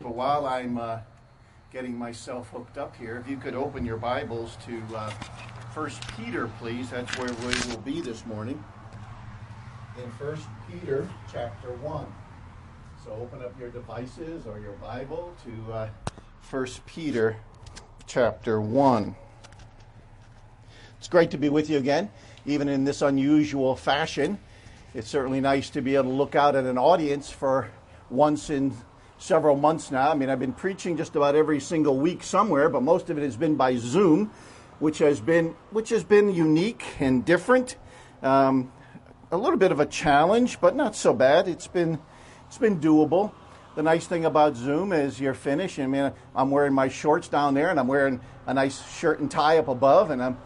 But while I'm uh, getting myself hooked up here, if you could open your Bibles to uh, First Peter, please. That's where we will be this morning. In First Peter, chapter one. So open up your devices or your Bible to uh, First Peter, chapter one. It's great to be with you again, even in this unusual fashion. It's certainly nice to be able to look out at an audience for once in several months now. I mean, I've been preaching just about every single week somewhere, but most of it has been by Zoom, which has been which has been unique and different. Um, a little bit of a challenge, but not so bad. It's been it's been doable. The nice thing about Zoom is you're finished. I mean, I'm wearing my shorts down there, and I'm wearing a nice shirt and tie up above, and I'm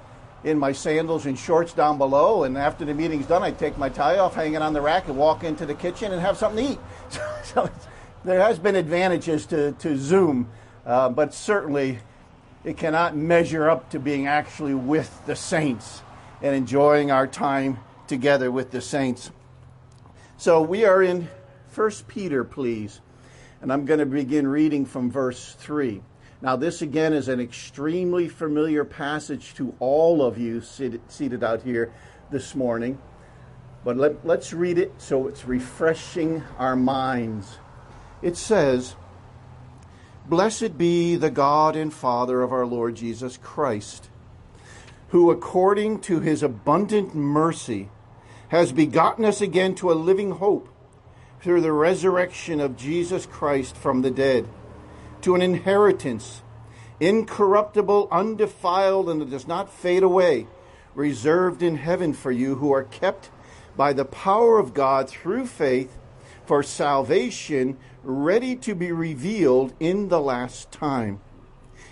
in my sandals and shorts down below. And after the meeting's done, I take my tie off, hang it on the rack, and walk into the kitchen and have something to eat. so there has been advantages to, to Zoom, uh, but certainly it cannot measure up to being actually with the saints and enjoying our time together with the saints. So we are in 1 Peter, please, and I'm going to begin reading from verse 3. Now, this again is an extremely familiar passage to all of you seated out here this morning. But let, us read it so it's refreshing our minds it says, Blessed be the God and Father of our Lord Jesus Christ, who according to his abundant mercy has begotten us again to a living hope through the resurrection of Jesus Christ from the dead, to an inheritance incorruptible, undefiled, and that does not fade away, reserved in heaven for you who are kept by the power of God through faith for salvation ready to be revealed in the last time.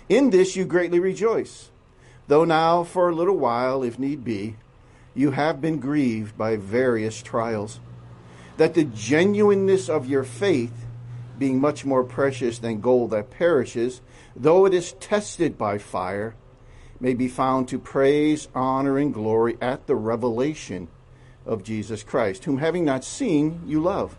In this you greatly rejoice, though now for a little while, if need be, you have been grieved by various trials, that the genuineness of your faith, being much more precious than gold that perishes, though it is tested by fire, may be found to praise, honor, and glory at the revelation of Jesus Christ, whom having not seen, you love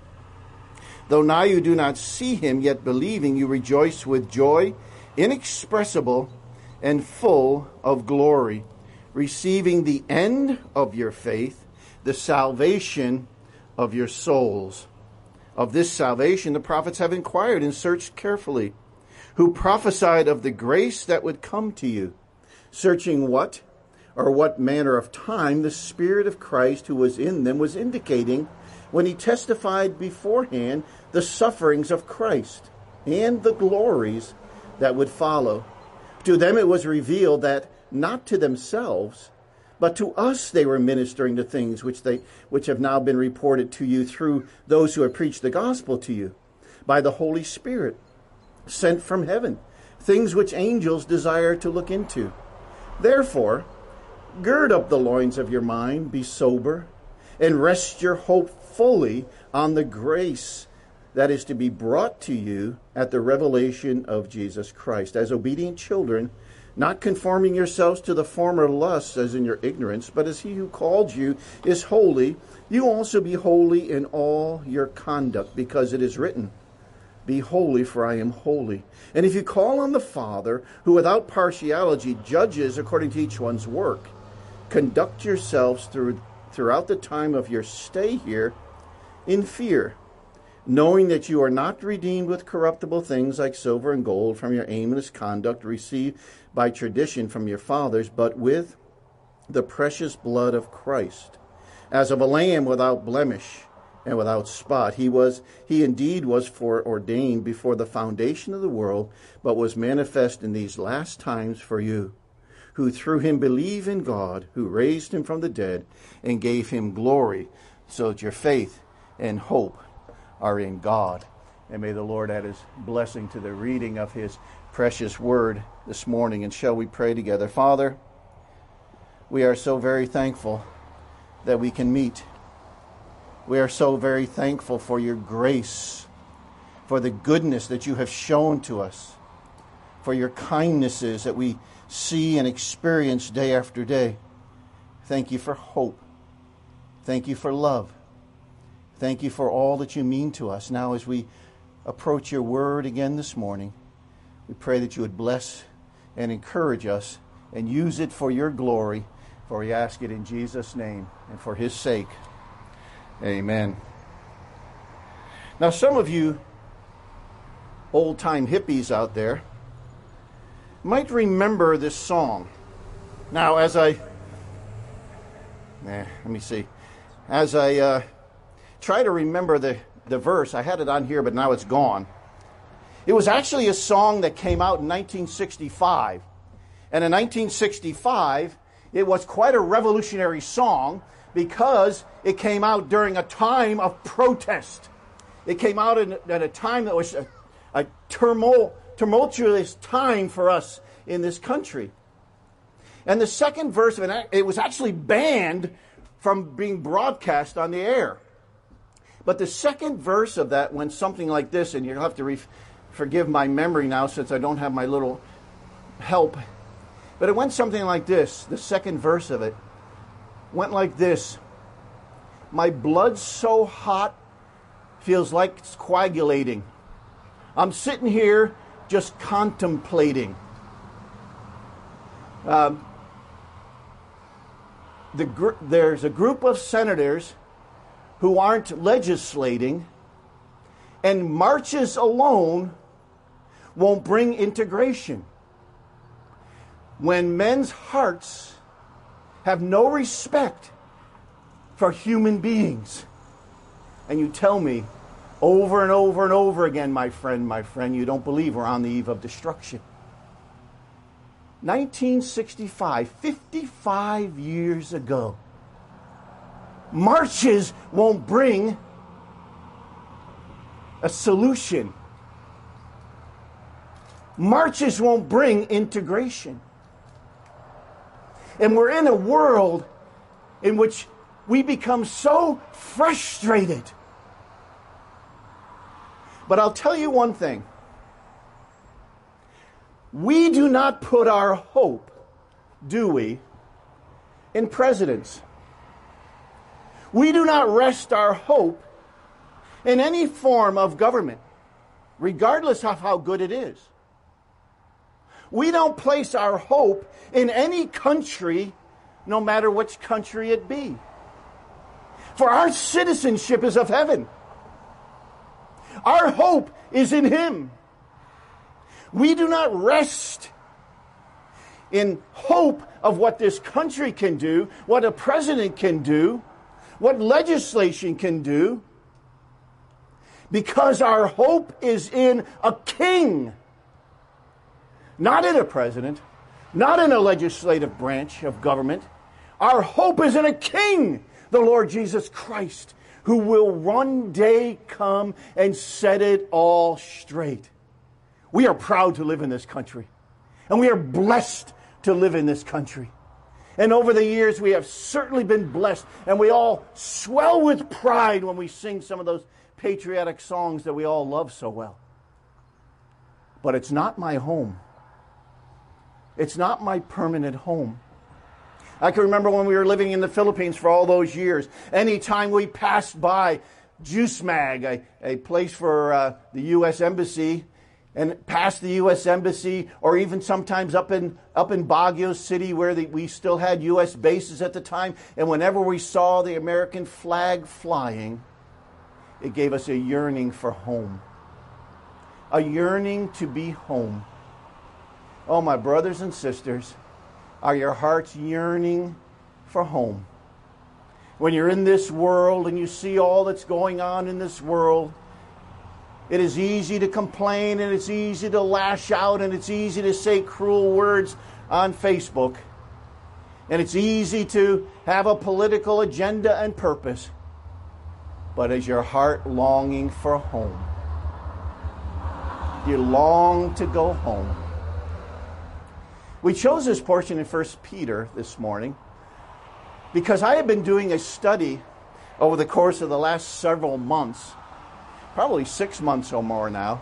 Though now you do not see him, yet believing, you rejoice with joy inexpressible and full of glory, receiving the end of your faith, the salvation of your souls. Of this salvation the prophets have inquired and searched carefully, who prophesied of the grace that would come to you, searching what or what manner of time the Spirit of Christ who was in them was indicating when he testified beforehand the sufferings of Christ and the glories that would follow. To them it was revealed that not to themselves, but to us they were ministering the things which they which have now been reported to you through those who have preached the gospel to you by the Holy Spirit sent from heaven, things which angels desire to look into. Therefore, gird up the loins of your mind, be sober, and rest your hope fully on the grace that is to be brought to you at the revelation of Jesus Christ. As obedient children, not conforming yourselves to the former lusts as in your ignorance, but as he who called you is holy, you also be holy in all your conduct, because it is written, Be holy, for I am holy. And if you call on the Father, who without partiality judges according to each one's work, conduct yourselves through, throughout the time of your stay here in fear knowing that you are not redeemed with corruptible things like silver and gold from your aimless conduct received by tradition from your fathers, but with the precious blood of Christ, as of a lamb without blemish and without spot. He was he indeed was foreordained before the foundation of the world, but was manifest in these last times for you, who through him believe in God, who raised him from the dead and gave him glory, so that your faith and hope are in God. And may the Lord add his blessing to the reading of his precious word this morning. And shall we pray together? Father, we are so very thankful that we can meet. We are so very thankful for your grace, for the goodness that you have shown to us, for your kindnesses that we see and experience day after day. Thank you for hope. Thank you for love. Thank you for all that you mean to us. Now, as we approach your word again this morning. We pray that you would bless and encourage us and use it for your glory. For we ask it in Jesus' name and for his sake. Amen. Now, some of you old time hippies out there might remember this song. Now, as I, eh, let me see, as I uh, try to remember the, the verse, I had it on here, but now it's gone. It was actually a song that came out in 1965. And in 1965, it was quite a revolutionary song because it came out during a time of protest. It came out in, at a time that was a, a turmoil, tumultuous time for us in this country. And the second verse of it, it was actually banned from being broadcast on the air. But the second verse of that went something like this, and you'll have to re- forgive my memory now since I don't have my little help. But it went something like this. The second verse of it went like this My blood's so hot, feels like it's coagulating. I'm sitting here just contemplating. Um, the gr- there's a group of senators who aren't legislating, and marches alone won't bring integration. When men's hearts have no respect for human beings, and you tell me over and over and over again, my friend, my friend, you don't believe we're on the eve of destruction. 1965, 55 years ago. Marches won't bring a solution. Marches won't bring integration. And we're in a world in which we become so frustrated. But I'll tell you one thing we do not put our hope, do we, in presidents. We do not rest our hope in any form of government, regardless of how good it is. We don't place our hope in any country, no matter which country it be. For our citizenship is of heaven. Our hope is in Him. We do not rest in hope of what this country can do, what a president can do, what legislation can do, because our hope is in a king, not in a president, not in a legislative branch of government. Our hope is in a king, the Lord Jesus Christ, who will one day come and set it all straight. We are proud to live in this country, and we are blessed to live in this country. And over the years, we have certainly been blessed, and we all swell with pride when we sing some of those patriotic songs that we all love so well. But it's not my home. It's not my permanent home. I can remember when we were living in the Philippines for all those years. Anytime we passed by JUSMAG, a, a place for uh, the U.S. Embassy, and past the U.S. Embassy, or even sometimes up in, up in Baguio City where the, we still had U.S. bases at the time. And whenever we saw the American flag flying, it gave us a yearning for home, a yearning to be home. Oh, my brothers and sisters, are your hearts yearning for home? When you're in this world and you see all that's going on in this world, it is easy to complain and it's easy to lash out and it's easy to say cruel words on Facebook. And it's easy to have a political agenda and purpose. But is your heart longing for home? You long to go home. We chose this portion in 1 Peter this morning because I have been doing a study over the course of the last several months probably six months or more now,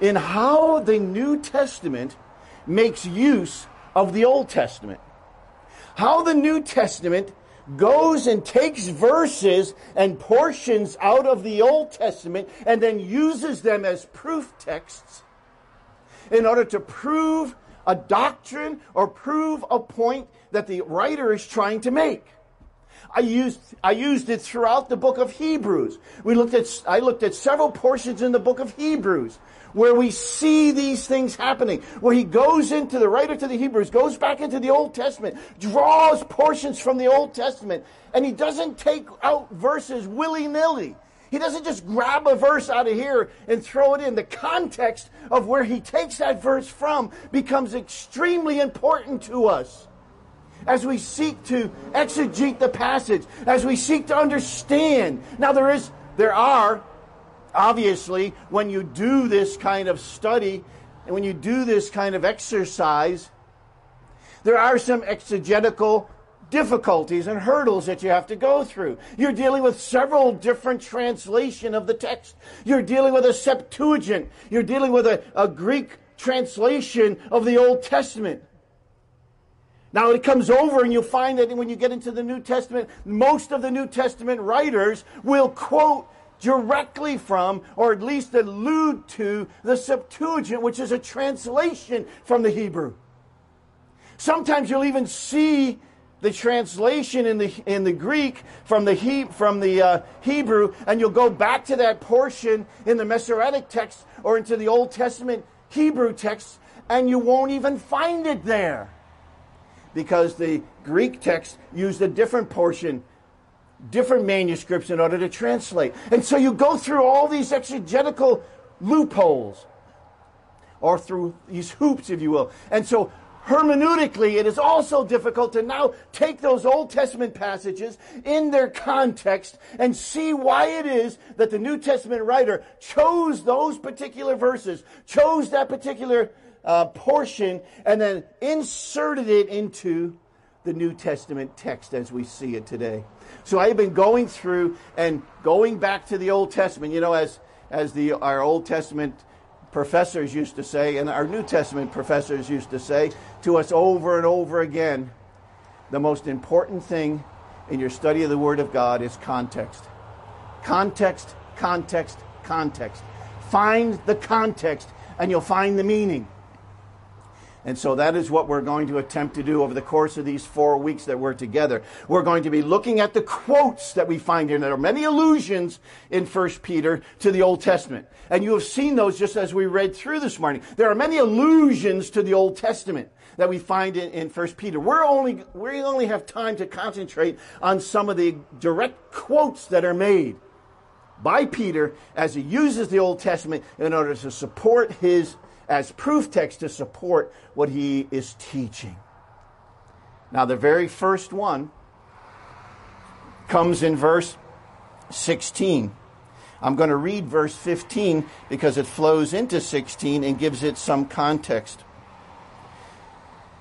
in how the New Testament makes use of the Old Testament. How the New Testament goes and takes verses and portions out of the Old Testament and then uses them as proof texts in order to prove a doctrine or prove a point that the writer is trying to make. I used, I used it throughout the book of Hebrews. We looked at, I looked at several portions in the book of Hebrews where we see these things happening, where he goes into the writer to the Hebrews, goes back into the Old Testament, draws portions from the Old Testament, and he doesn't take out verses willy nilly. He doesn't just grab a verse out of here and throw it in. The context of where he takes that verse from becomes extremely important to us as we seek to exegete the passage, as we seek to understand. Now there is, there are, obviously, when you do this kind of study and when you do this kind of exercise, there are some exegetical difficulties and hurdles that you have to go through. You're dealing with several different translation of the text. You're dealing with a Septuagint. You're dealing with a, a Greek translation of the Old Testament. Now it comes over and you'll find that when you get into the New Testament, most of the New Testament writers will quote directly from, or at least allude to, the Septuagint, which is a translation from the Hebrew. Sometimes you'll even see the translation in the in the Greek from the he, from the uh, Hebrew, and you'll go back to that portion in the Masoretic text or into the Old Testament Hebrew text, and you won't even find it there because the Greek text used a different portion, different manuscripts in order to translate. And so you go through all these exegetical loopholes, or through these hoops, if you will. And so hermeneutically, it is also difficult to now take those Old Testament passages in their context and see why it is that the New Testament writer chose those particular verses, chose that particular uh, portion and then inserted it into the New Testament text as we see it today. So I've been going through and going back to the Old Testament. You know, as as the our Old Testament professors used to say, and our New Testament professors used to say to us over and over again, the most important thing in your study of the Word of God is context. Context, context, context. Find the context, and you'll find the meaning. And so that is what we're going to attempt to do over the course of these four weeks that we're together. We're going to be looking at the quotes that we find here. There are many allusions in 1 Peter to the Old Testament. And you have seen those just as we read through this morning. There are many allusions to the Old Testament that we find in, in 1 Peter. We're only, we only have time to concentrate on some of the direct quotes that are made by Peter as he uses the Old Testament in order to support his as proof text to support what he is teaching. Now, the very first one comes in verse 16. I'm going to read verse 15 because it flows into 16 and gives it some context.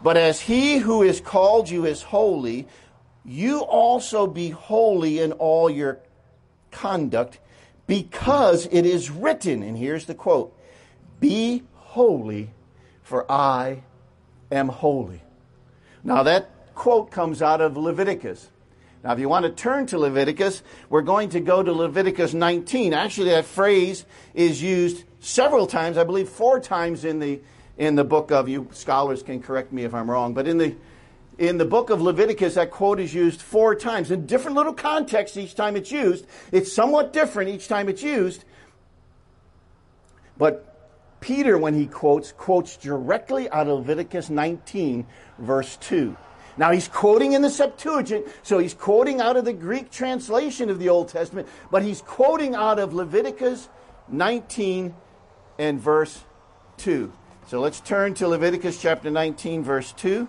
But as he who is called you is holy, you also be holy in all your conduct, because it is written, and here's the quote Be holy, for I am holy. Now, that quote comes out of Leviticus. Now, if you want to turn to Leviticus, we're going to go to Leviticus 19. Actually, that phrase is used several times, I believe four times in the, in the book of, you scholars can correct me if I'm wrong, but in the, in the book of Leviticus, that quote is used four times in different little contexts each time it's used. It's somewhat different each time it's used. But Peter, when he quotes, quotes directly out of Leviticus 19, verse 2. Now he's quoting in the Septuagint, so he's quoting out of the Greek translation of the Old Testament, but he's quoting out of Leviticus 19 and verse 2. So let's turn to Leviticus chapter 19, verse 2.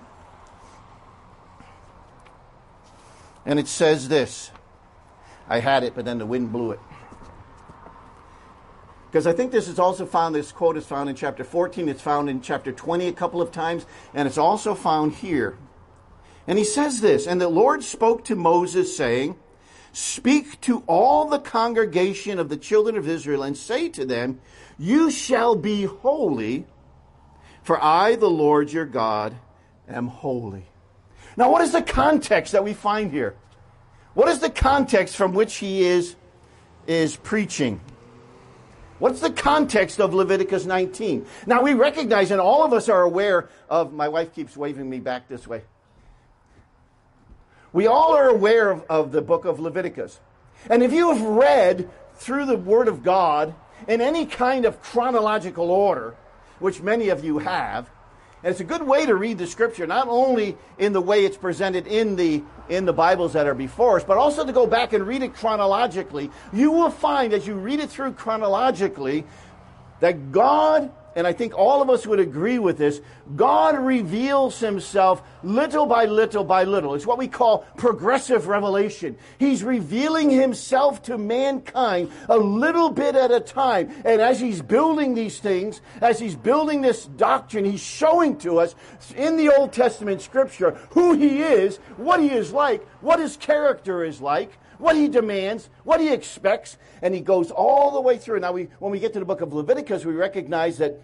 And it says this. I had it, but then the wind blew it. Because I think this is also found, this quote is found in chapter 14, it's found in chapter 20 a couple of times, and it's also found here. And he says this, and the Lord spoke to Moses, saying, Speak to all the congregation of the children of Israel, and say to them, You shall be holy, for I, the Lord your God, am holy. Now, what is the context that we find here? What is the context from which he is, is preaching? What's the context of Leviticus 19? Now we recognize, and all of us are aware of, my wife keeps waving me back this way. We all are aware of, of the book of Leviticus. And if you have read through the Word of God in any kind of chronological order, which many of you have, and it's a good way to read the scripture, not only in the way it's presented in the, in the Bibles that are before us, but also to go back and read it chronologically. You will find as you read it through chronologically that God and I think all of us would agree with this, God reveals himself little by little by little. It's what we call progressive revelation. He's revealing himself to mankind a little bit at a time. And as he's building these things, as he's building this doctrine, he's showing to us in the Old Testament scripture who he is, what he is like, what his character is like, what he demands, what he expects, and he goes all the way through. Now, we, when we get to the book of Leviticus, we recognize that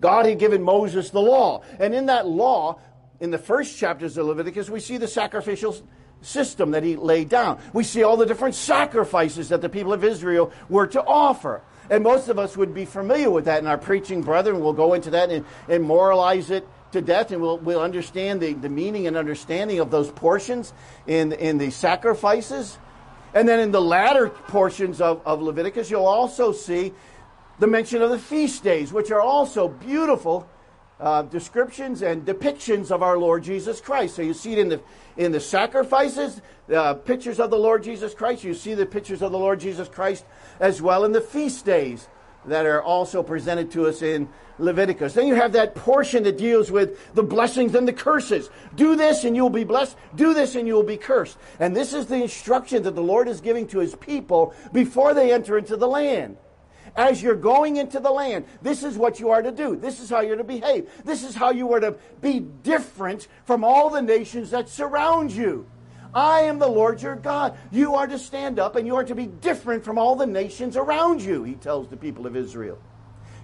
God had given Moses the law. And in that law, in the first chapters of Leviticus, we see the sacrificial system that he laid down. We see all the different sacrifices that the people of Israel were to offer. And most of us would be familiar with that in our preaching, brethren. We'll go into that and, and moralize it to death, and we'll, we'll understand the, the meaning and understanding of those portions in, in the sacrifices. And then in the latter portions of, of Leviticus, you'll also see the mention of the feast days, which are also beautiful uh, descriptions and depictions of our Lord Jesus Christ. So you see it in the in the sacrifices, uh, pictures of the Lord Jesus Christ. You see the pictures of the Lord Jesus Christ as well in the feast days that are also presented to us in Leviticus. Then you have that portion that deals with the blessings and the curses. Do this and you will be blessed. Do this and you will be cursed. And this is the instruction that the Lord is giving to his people before they enter into the land. As you're going into the land, this is what you are to do. This is how you're to behave. This is how you are to be different from all the nations that surround you. I am the Lord your God. You are to stand up and you are to be different from all the nations around you, he tells the people of Israel.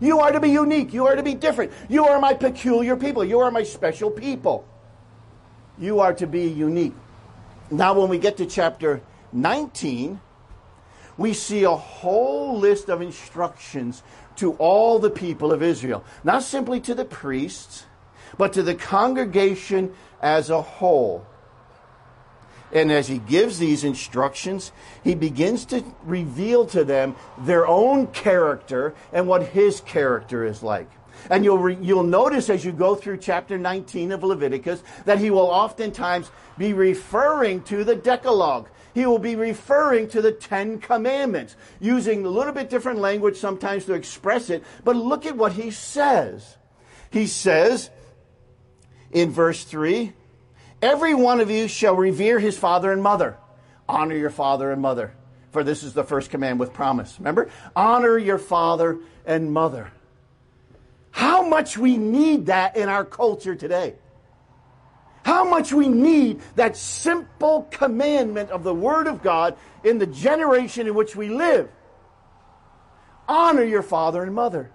You are to be unique. You are to be different. You are my peculiar people. You are my special people. You are to be unique. Now, when we get to chapter 19, we see a whole list of instructions to all the people of Israel, not simply to the priests, but to the congregation as a whole. And as he gives these instructions, he begins to reveal to them their own character and what his character is like. And you'll, re- you'll notice as you go through chapter 19 of Leviticus that he will oftentimes be referring to the Decalogue he will be referring to the Ten Commandments, using a little bit different language sometimes to express it. But look at what he says. He says in verse 3 Every one of you shall revere his father and mother. Honor your father and mother. For this is the first command with promise. Remember? Honor your father and mother. How much we need that in our culture today. How much we need that simple commandment of the Word of God in the generation in which we live. Honor your father and mother.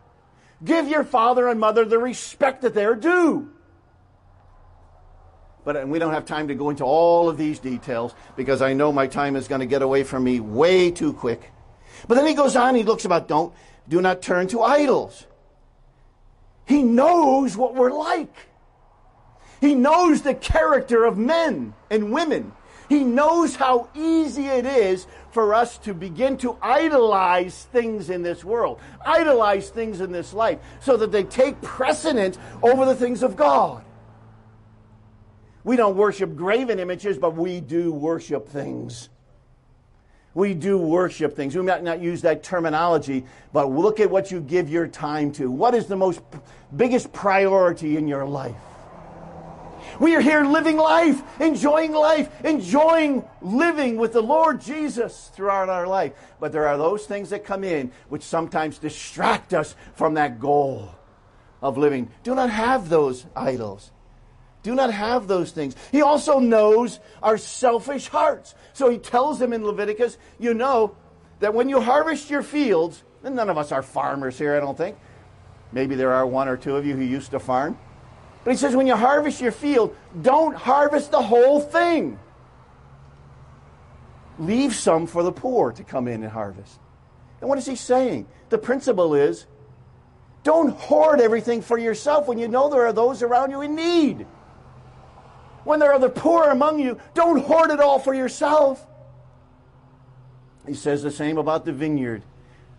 Give your father and mother the respect that they're due. But and we don't have time to go into all of these details because I know my time is going to get away from me way too quick. But then he goes on, he looks about don't do not turn to idols. He knows what we're like. He knows the character of men and women. He knows how easy it is for us to begin to idolize things in this world, idolize things in this life, so that they take precedence over the things of God. We don't worship graven images, but we do worship things. We do worship things. We might not use that terminology, but look at what you give your time to. What is the most biggest priority in your life? We are here living life, enjoying life, enjoying living with the Lord Jesus throughout our life. But there are those things that come in which sometimes distract us from that goal of living. Do not have those idols. Do not have those things. He also knows our selfish hearts. So he tells them in Leviticus, you know that when you harvest your fields, and none of us are farmers here, I don't think. Maybe there are one or two of you who used to farm. But he says, when you harvest your field, don't harvest the whole thing. Leave some for the poor to come in and harvest. And what is he saying? The principle is don't hoard everything for yourself when you know there are those around you in need. When there are the poor among you, don't hoard it all for yourself. He says the same about the vineyard.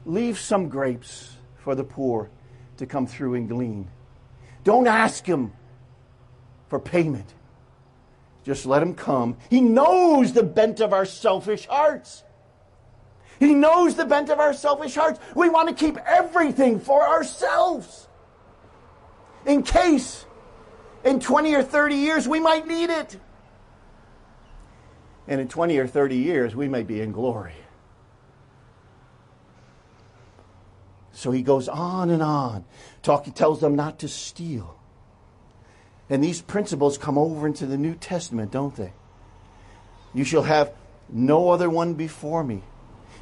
Leave some grapes for the poor to come through and glean. Don't ask him for payment. Just let him come. He knows the bent of our selfish hearts. He knows the bent of our selfish hearts. We want to keep everything for ourselves. In case in 20 or 30 years we might need it. And in 20 or 30 years we may be in glory. So he goes on and on. Talk, he tells them not to steal. And these principles come over into the New Testament, don't they? You shall have no other one before me.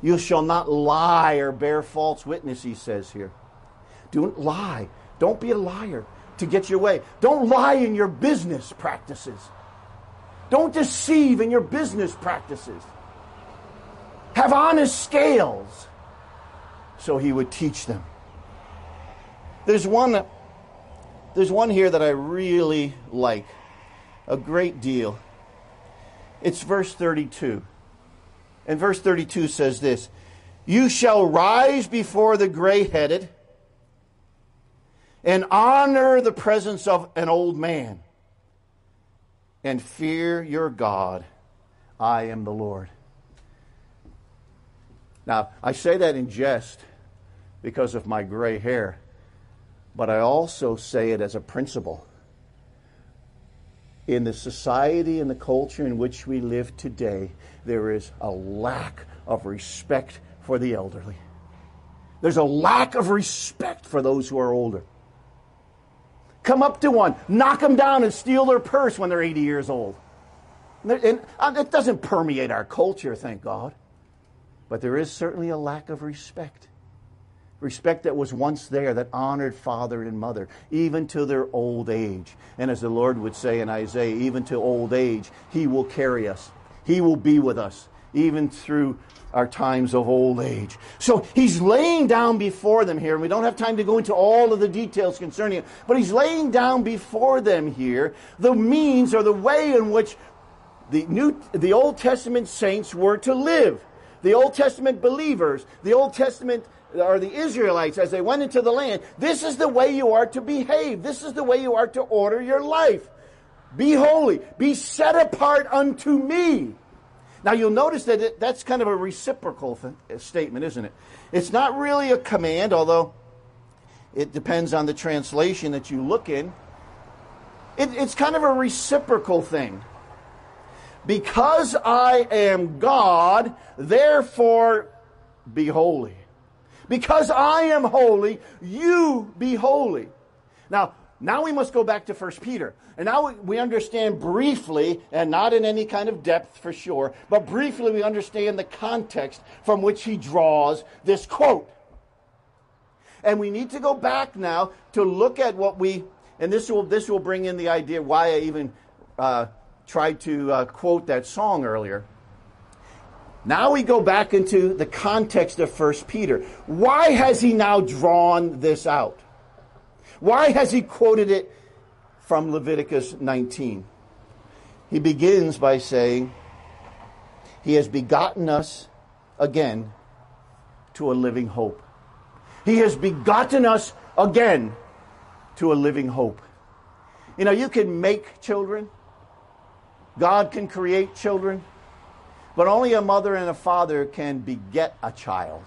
You shall not lie or bear false witness, he says here. Don't lie. Don't be a liar to get your way. Don't lie in your business practices. Don't deceive in your business practices. Have honest scales. So he would teach them. There's one there's one here that I really like a great deal. It's verse 32. And verse 32 says this You shall rise before the gray headed and honor the presence of an old man and fear your God. I am the Lord. Now, I say that in jest because of my gray hair, but I also say it as a principle. In the society and the culture in which we live today, there is a lack of respect for the elderly. There's a lack of respect for those who are older. Come up to one, knock them down, and steal their purse when they're 80 years old. And it doesn't permeate our culture, thank God. But there is certainly a lack of respect. Respect that was once there, that honored father and mother, even to their old age. And as the Lord would say in Isaiah, even to old age, He will carry us. He will be with us, even through our times of old age. So he's laying down before them here, and we don't have time to go into all of the details concerning it, but he's laying down before them here the means or the way in which the New, the Old Testament saints were to live. The Old Testament believers, the Old Testament or the Israelites as they went into the land, this is the way you are to behave. This is the way you are to order your life. Be holy. Be set apart unto me. Now you'll notice that it, that's kind of a reciprocal th- uh, statement, isn't it? It's not really a command, although it depends on the translation that you look in. It, it's kind of a reciprocal thing. Because I am God, therefore be holy. Because I am holy, you be holy. Now, now we must go back to 1 Peter. And now we understand briefly, and not in any kind of depth for sure, but briefly we understand the context from which he draws this quote. And we need to go back now to look at what we, and this will, this will bring in the idea why I even uh, tried to uh, quote that song earlier. Now we go back into the context of 1 Peter. Why has he now drawn this out? Why has he quoted it from Leviticus 19? He begins by saying, He has begotten us again to a living hope. He has begotten us again to a living hope. You know, you can make children, God can create children, but only a mother and a father can beget a child.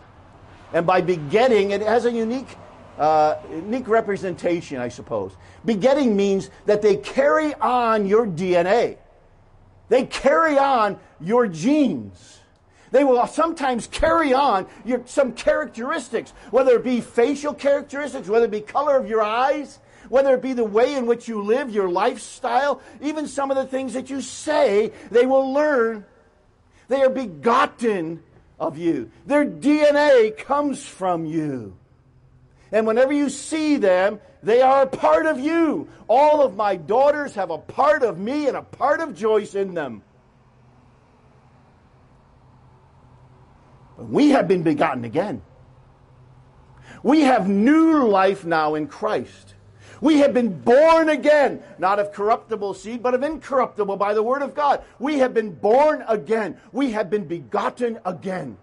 And by begetting, it has a unique uh, unique representation, I suppose. Begetting means that they carry on your DNA. They carry on your genes. They will sometimes carry on your, some characteristics, whether it be facial characteristics, whether it be color of your eyes, whether it be the way in which you live, your lifestyle, even some of the things that you say, they will learn. They are begotten of you. Their DNA comes from you. And whenever you see them, they are a part of you. All of my daughters have a part of me and a part of Joyce in them. We have been begotten again. We have new life now in Christ. We have been born again, not of corruptible seed, but of incorruptible by the word of God. We have been born again. We have been begotten again.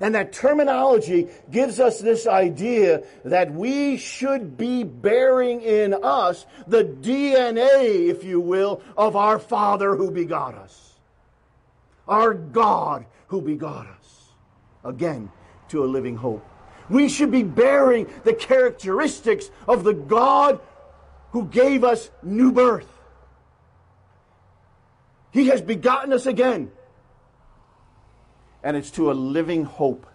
And that terminology gives us this idea that we should be bearing in us the DNA, if you will, of our Father who begot us. Our God who begot us. Again, to a living hope. We should be bearing the characteristics of the God who gave us new birth. He has begotten us again. And it's to a living hope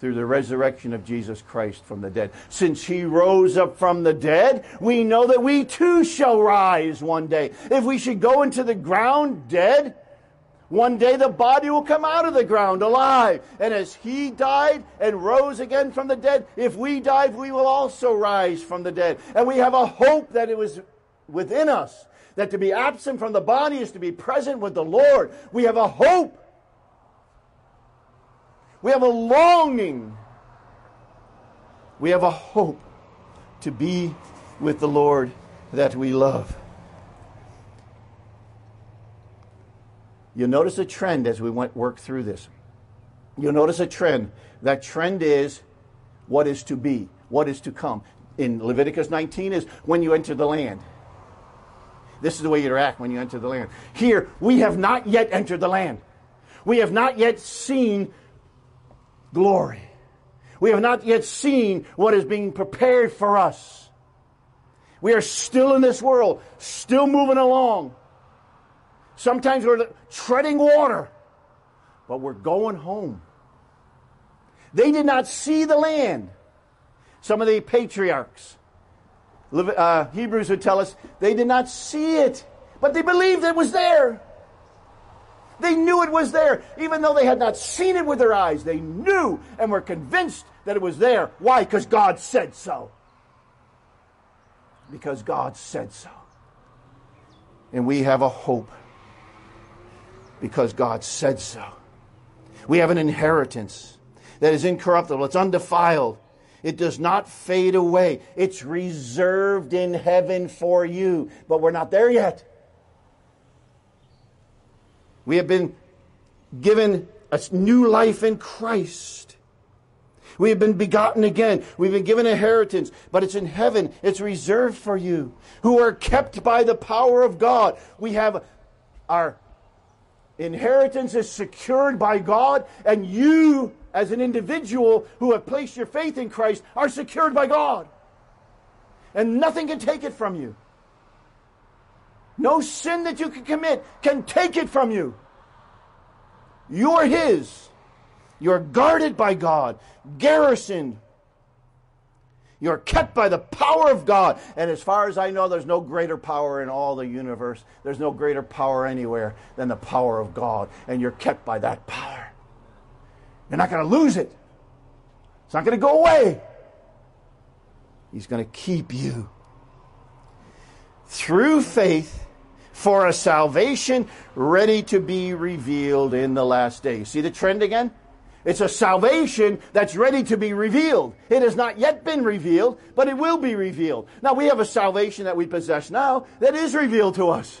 through the resurrection of Jesus Christ from the dead. Since he rose up from the dead, we know that we too shall rise one day. If we should go into the ground dead, one day the body will come out of the ground alive. And as he died and rose again from the dead, if we died, we will also rise from the dead. And we have a hope that it was within us. That to be absent from the body is to be present with the Lord. We have a hope. We have a longing. We have a hope to be with the Lord that we love. You'll notice a trend as we went work through this. You'll notice a trend. That trend is what is to be, what is to come. In Leviticus 19 is when you enter the land. This is the way you interact when you enter the land. Here, we have not yet entered the land. We have not yet seen glory. We have not yet seen what is being prepared for us. We are still in this world, still moving along. Sometimes we're treading water, but we're going home. They did not see the land. Some of the patriarchs, uh, Hebrews would tell us, they did not see it, but they believed it was there. They knew it was there. Even though they had not seen it with their eyes, they knew and were convinced that it was there. Why? Because God said so. Because God said so. And we have a hope because God said so. We have an inheritance that is incorruptible, it's undefiled. It does not fade away. It's reserved in heaven for you. But we're not there yet. We have been given a new life in Christ. We have been begotten again. We've been given inheritance, but it's in heaven. It's reserved for you who are kept by the power of God. We have our Inheritance is secured by God, and you, as an individual who have placed your faith in Christ, are secured by God. And nothing can take it from you. No sin that you can commit can take it from you. You're His. You're guarded by God, garrisoned you're kept by the power of God. And as far as I know, there's no greater power in all the universe. There's no greater power anywhere than the power of God. And you're kept by that power. You're not going to lose it. It's not going to go away. He's going to keep you. Through faith for a salvation ready to be revealed in the last days. See the trend again? It's a salvation that's ready to be revealed. It has not yet been revealed, but it will be revealed. Now we have a salvation that we possess now that is revealed to us.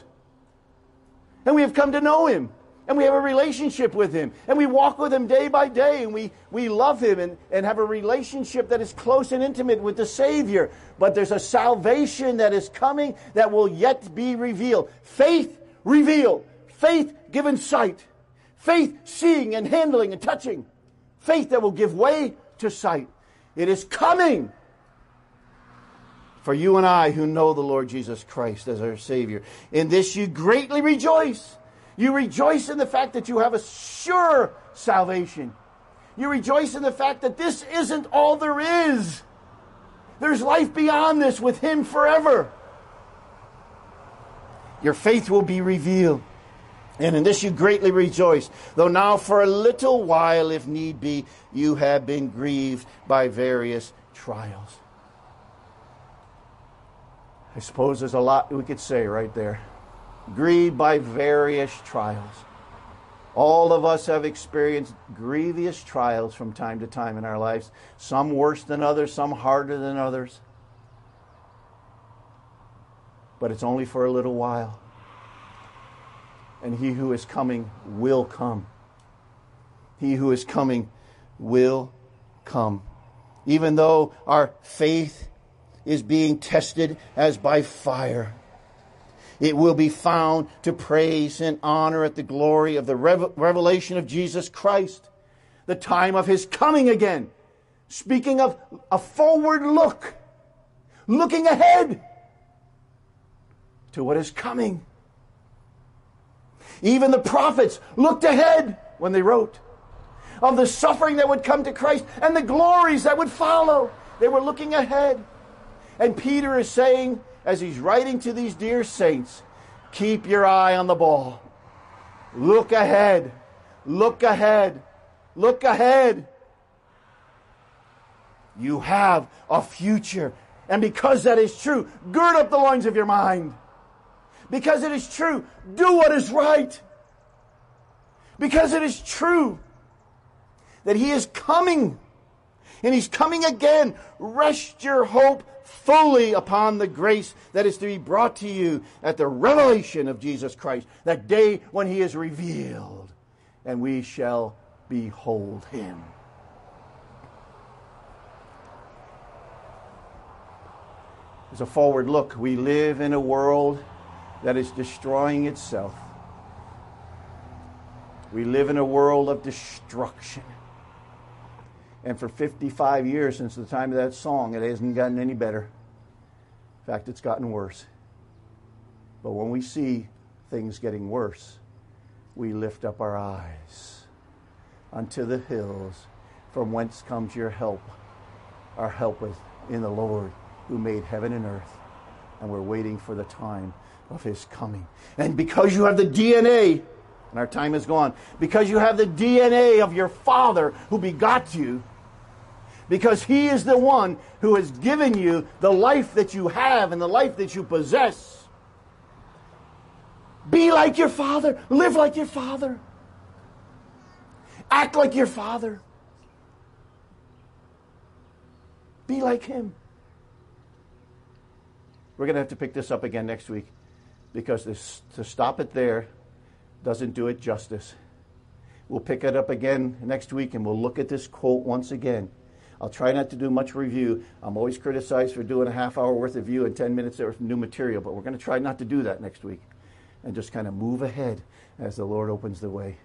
And we have come to know Him. And we have a relationship with Him. And we walk with Him day by day. And we, we love Him and, and have a relationship that is close and intimate with the Savior. But there's a salvation that is coming that will yet be revealed. Faith revealed. Faith given sight. Faith seeing and handling and touching. Faith that will give way to sight. It is coming for you and I who know the Lord Jesus Christ as our Savior. In this you greatly rejoice. You rejoice in the fact that you have a sure salvation. You rejoice in the fact that this isn't all there is. There's life beyond this with Him forever. Your faith will be revealed. And in this you greatly rejoice, though now for a little while, if need be, you have been grieved by various trials. I suppose there's a lot we could say right there. Grieved by various trials. All of us have experienced grievous trials from time to time in our lives, some worse than others, some harder than others. But it's only for a little while. And he who is coming will come. He who is coming will come. Even though our faith is being tested as by fire, it will be found to praise and honor at the glory of the revelation of Jesus Christ, the time of his coming again. Speaking of a forward look, looking ahead to what is coming. Even the prophets looked ahead when they wrote of the suffering that would come to Christ and the glories that would follow. They were looking ahead. And Peter is saying, as he's writing to these dear saints, keep your eye on the ball. Look ahead. Look ahead. Look ahead. You have a future. And because that is true, gird up the loins of your mind. Because it is true, do what is right. Because it is true that He is coming. And He's coming again. Rest your hope fully upon the grace that is to be brought to you at the revelation of Jesus Christ, that day when He is revealed, and we shall behold Him. As a forward look, we live in a world that is destroying itself. We live in a world of destruction. And for 55 years since the time of that song, it hasn't gotten any better. In fact, it's gotten worse. But when we see things getting worse, we lift up our eyes unto the hills from whence comes your help. Our help is in the Lord who made heaven and earth. And we're waiting for the time of his coming. And because you have the DNA, and our time is gone, because you have the DNA of your Father who begot you, because He is the one who has given you the life that you have and the life that you possess. Be like your Father, live like your Father, act like your Father. Be like Him. We're going to have to pick this up again next week because this, to stop it there doesn't do it justice. We'll pick it up again next week and we'll look at this quote once again. I'll try not to do much review. I'm always criticized for doing a half hour worth of review and 10 minutes of new material, but we're going to try not to do that next week and just kind of move ahead as the Lord opens the way.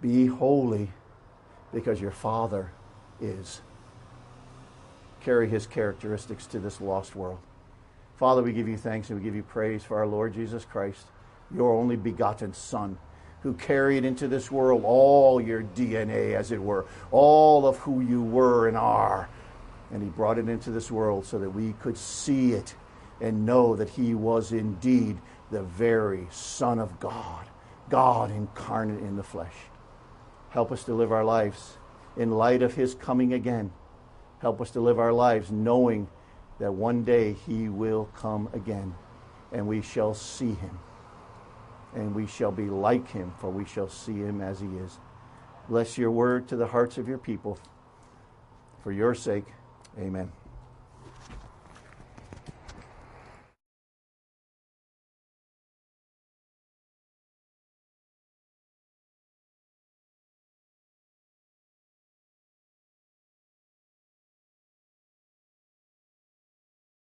Be holy because your Father is. Carry his characteristics to this lost world. Father, we give you thanks and we give you praise for our Lord Jesus Christ, your only begotten Son who carried into this world all your DNA, as it were, all of who you were and are. And he brought it into this world so that we could see it and know that he was indeed the very Son of God, God incarnate in the flesh. Help us to live our lives in light of his coming again. Help us to live our lives knowing that one day he will come again and we shall see him and we shall be like him, for we shall see him as he is. Bless your word to the hearts of your people. For your sake, amen.